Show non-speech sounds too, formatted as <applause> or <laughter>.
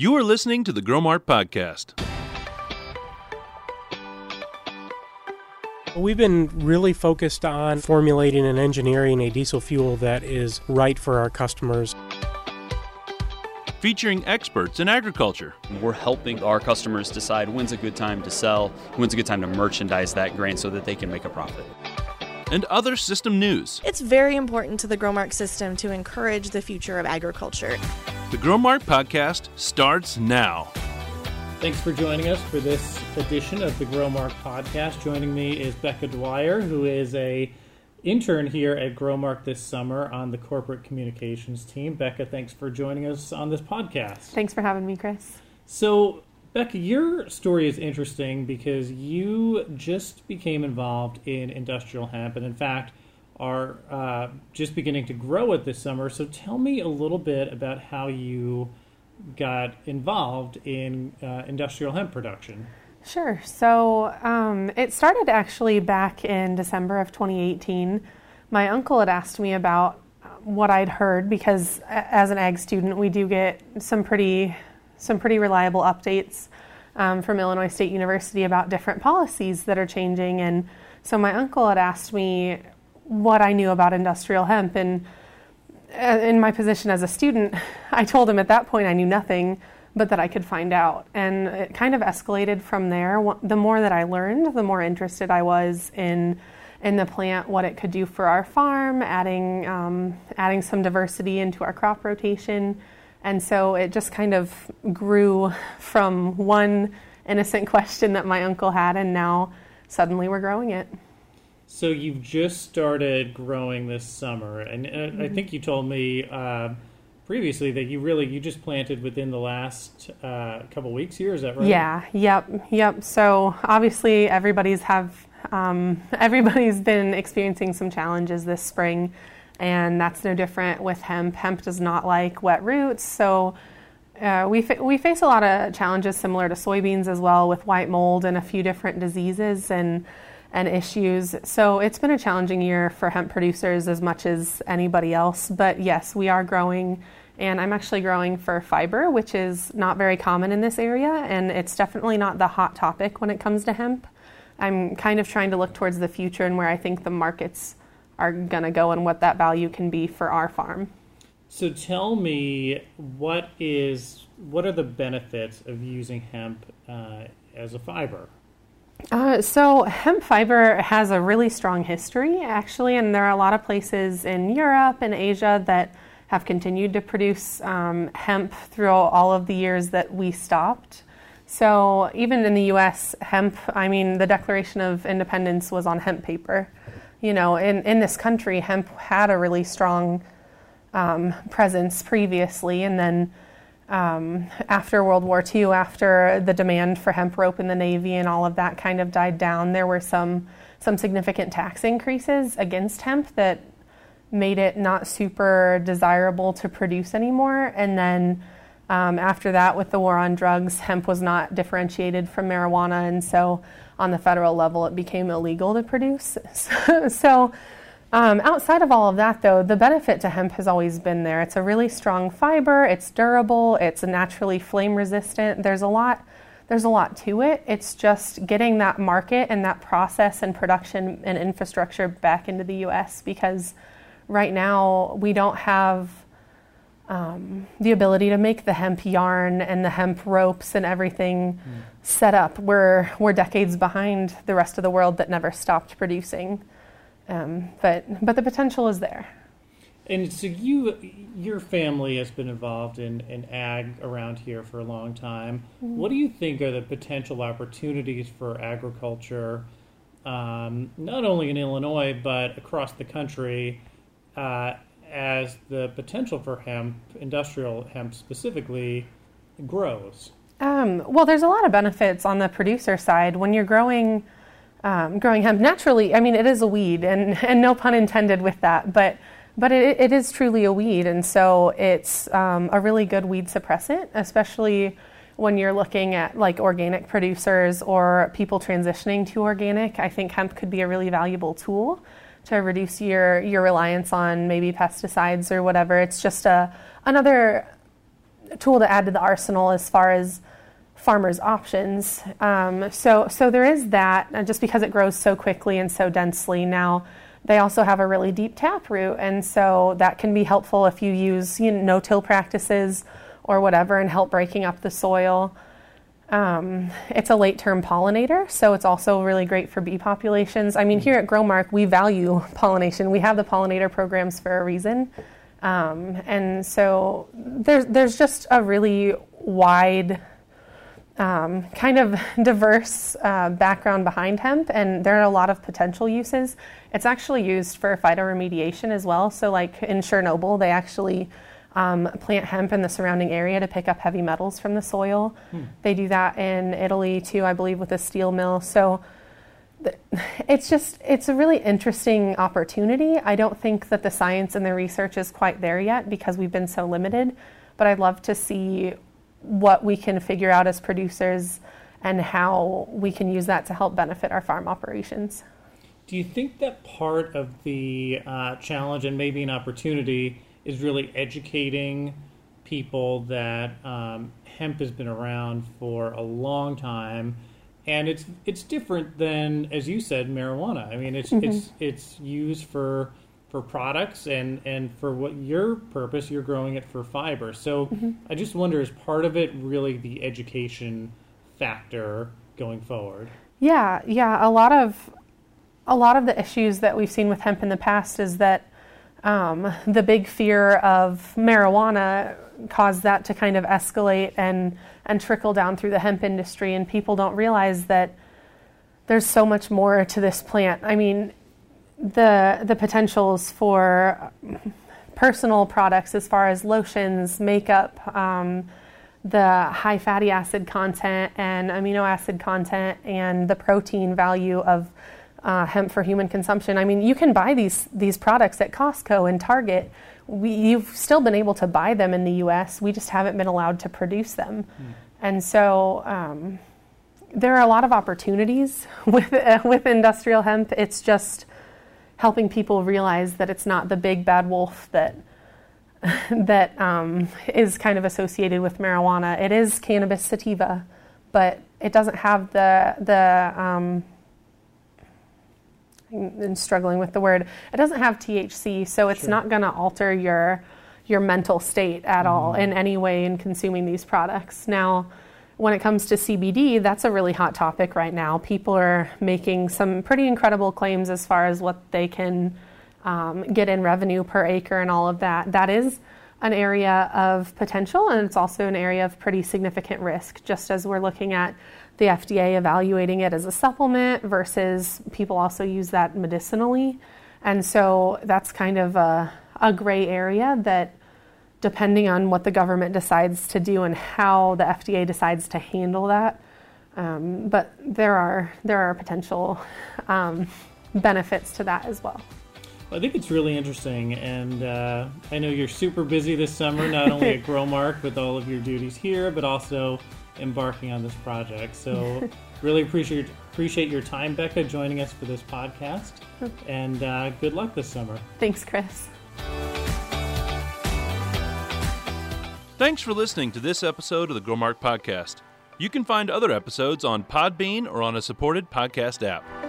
You are listening to the Growmark Podcast. We've been really focused on formulating and engineering a diesel fuel that is right for our customers. Featuring experts in agriculture. We're helping our customers decide when's a good time to sell, when's a good time to merchandise that grain so that they can make a profit. And other system news. It's very important to the Growmark system to encourage the future of agriculture. The Growmark Podcast starts now. Thanks for joining us for this edition of the Growmark podcast. Joining me is Becca Dwyer, who is a intern here at Growmark this summer on the corporate communications team. Becca, thanks for joining us on this podcast. Thanks for having me, Chris. So, Becca, your story is interesting because you just became involved in industrial hemp, and in fact, are uh, just beginning to grow it this summer. So, tell me a little bit about how you got involved in uh, industrial hemp production. Sure. So um, it started actually back in December of 2018. My uncle had asked me about what I'd heard because as an ag student, we do get some pretty some pretty reliable updates um, from Illinois State University about different policies that are changing. And so my uncle had asked me what I knew about industrial hemp and uh, in my position as a student, <laughs> I told him at that point I knew nothing, but that I could find out. And it kind of escalated from there. The more that I learned, the more interested I was in in the plant, what it could do for our farm, adding um, adding some diversity into our crop rotation. And so it just kind of grew <laughs> from one innocent <laughs> question that my uncle had, and now suddenly we're growing it. So you've just started growing this summer, and uh, mm-hmm. I think you told me uh, previously that you really you just planted within the last uh, couple weeks here. Is that right? Yeah. Yep. Yep. So obviously everybody's have um, <laughs> everybody's been experiencing some challenges this spring, and that's no different with hemp. Hemp does not like wet roots, so. Uh, we, fa- we face a lot of challenges similar to soybeans as well with white mold and a few different diseases and and issues. So it's been a challenging year for hemp producers as much as anybody else. But yes, we are growing, and I'm actually growing for fiber, which is not very common in this area, and it's definitely not the hot topic when it comes to hemp. I'm kind of trying to look towards the future and where I think the markets are going to go and what that value can be for our farm. So tell me what is what are the benefits of using hemp uh, as a fiber? Uh, so, hemp fiber has a really strong history, actually, and there are a lot of places in Europe and Asia that have continued to produce um, hemp through all of the years that we stopped. So, even in the US, hemp, I mean, the Declaration of Independence was on hemp paper. You know, in, in this country, hemp had a really strong um, presence previously, and then um, after World War II, after the demand for hemp rope in the Navy and all of that kind of died down, there were some some significant tax increases against hemp that made it not super desirable to produce anymore. And then um, after that, with the war on drugs, hemp was not differentiated from marijuana, and so on the federal level, it became illegal to produce. <laughs> so um, outside of all of that, though, the benefit to hemp has always been there. It's a really strong fiber. It's durable. It's naturally flame resistant. There's a lot. There's a lot to it. It's just getting that market and that process and production and infrastructure back into the U.S. because right now we don't have um, the ability to make the hemp yarn and the hemp ropes and everything mm. set up. We're we're decades behind the rest of the world that never stopped producing. Um, but but the potential is there. And so you, your family has been involved in, in ag around here for a long time. Mm-hmm. What do you think are the potential opportunities for agriculture, um, not only in Illinois but across the country, uh, as the potential for hemp, industrial hemp specifically, grows? Um, well, there's a lot of benefits on the producer side when you're growing um, growing hemp naturally. I mean, it is a weed, and, <laughs> and no pun intended with that, but but it, it is truly a weed, and so it's um, a really good weed suppressant, especially when you're looking at like organic producers or people transitioning to organic. I think hemp could be a really valuable tool to reduce your your reliance on maybe pesticides or whatever. It's just a another tool to add to the arsenal as far as farmers' options. Um, so, so there is that, just because it grows so quickly and so densely. Now, they also have a really deep taproot, and so that can be helpful if you use you know, no-till practices or whatever and help breaking up the soil. Um, it's a late term pollinator, so it's also really great for bee populations. I mean, here at Growmark, we value <laughs> pollination. We have the pollinator programs for a reason. Um, and so there's, there's just a really wide, um, kind of <laughs> diverse uh, background behind hemp, and there are a lot of potential uses. It's actually used for phytoremediation as well. So, like in Chernobyl, they actually um, plant hemp in the surrounding area to pick up heavy metals from the soil. Hmm. They do that in Italy too, I believe, with a steel mill. So <laughs> it's just it's a really interesting opportunity. I don't think that the science and the research is quite there yet because we've been so limited. But I'd love to see what we can figure out as producers and how we can use that to help benefit our farm operations. Do you think that part of the uh, challenge and maybe an opportunity is really educating people that um, hemp has been around for a long time, and it's it's different than, as you said, marijuana. I mean, it's mm-hmm. it's it's used for for products and and for what your purpose you're growing it for fiber so mm-hmm. i just wonder is part of it really the education factor going forward yeah yeah a lot of a lot of the issues that we've seen with hemp in the past is that um, the big fear of marijuana caused that to kind of escalate and and trickle down through the hemp industry, and people don't realize that there's so much more to this plant. I mean, the the potentials for personal products as far as lotions, makeup, um, the high fatty acid content and amino acid content, and the protein value of uh, hemp for human consumption. I mean, you can buy these these products at Costco and Target. We, you've still been able to buy them in the U.S. We just haven't been allowed to produce them, mm. and so um, there are a lot of opportunities <laughs> with uh, with industrial hemp. It's just helping people realize that it's not the big bad wolf that <laughs> that um, is kind of associated with marijuana. It is cannabis sativa, but it doesn't have the the um, I'm struggling with the word. It doesn't have THC, so it's sure. not going to alter your your mental state at mm-hmm. all in any way in consuming these products. Now, when it comes to CBD, that's a really hot topic right now. People are making some pretty incredible claims as far as what they can um, get in revenue per acre and all of that. That is an area of potential, and it's also an area of pretty significant risk, just as we're looking at the FDA evaluating it as a supplement versus people also use that medicinally. And so that's kind of a, a gray area that, depending on what the government decides to do and how the FDA decides to handle that, um, but there are there are potential um, benefits to that as well. I think it's really interesting, and uh, I know you're super busy this summer, not only at <laughs> Growmark with all of your duties here, but also embarking on this project. So, <laughs> really appreciate appreciate your time, Becca, joining us for this podcast, and uh, good luck this summer. Thanks, Chris. Thanks for listening to this episode of the Growmark Podcast. You can find other episodes on Podbean or on a supported podcast app.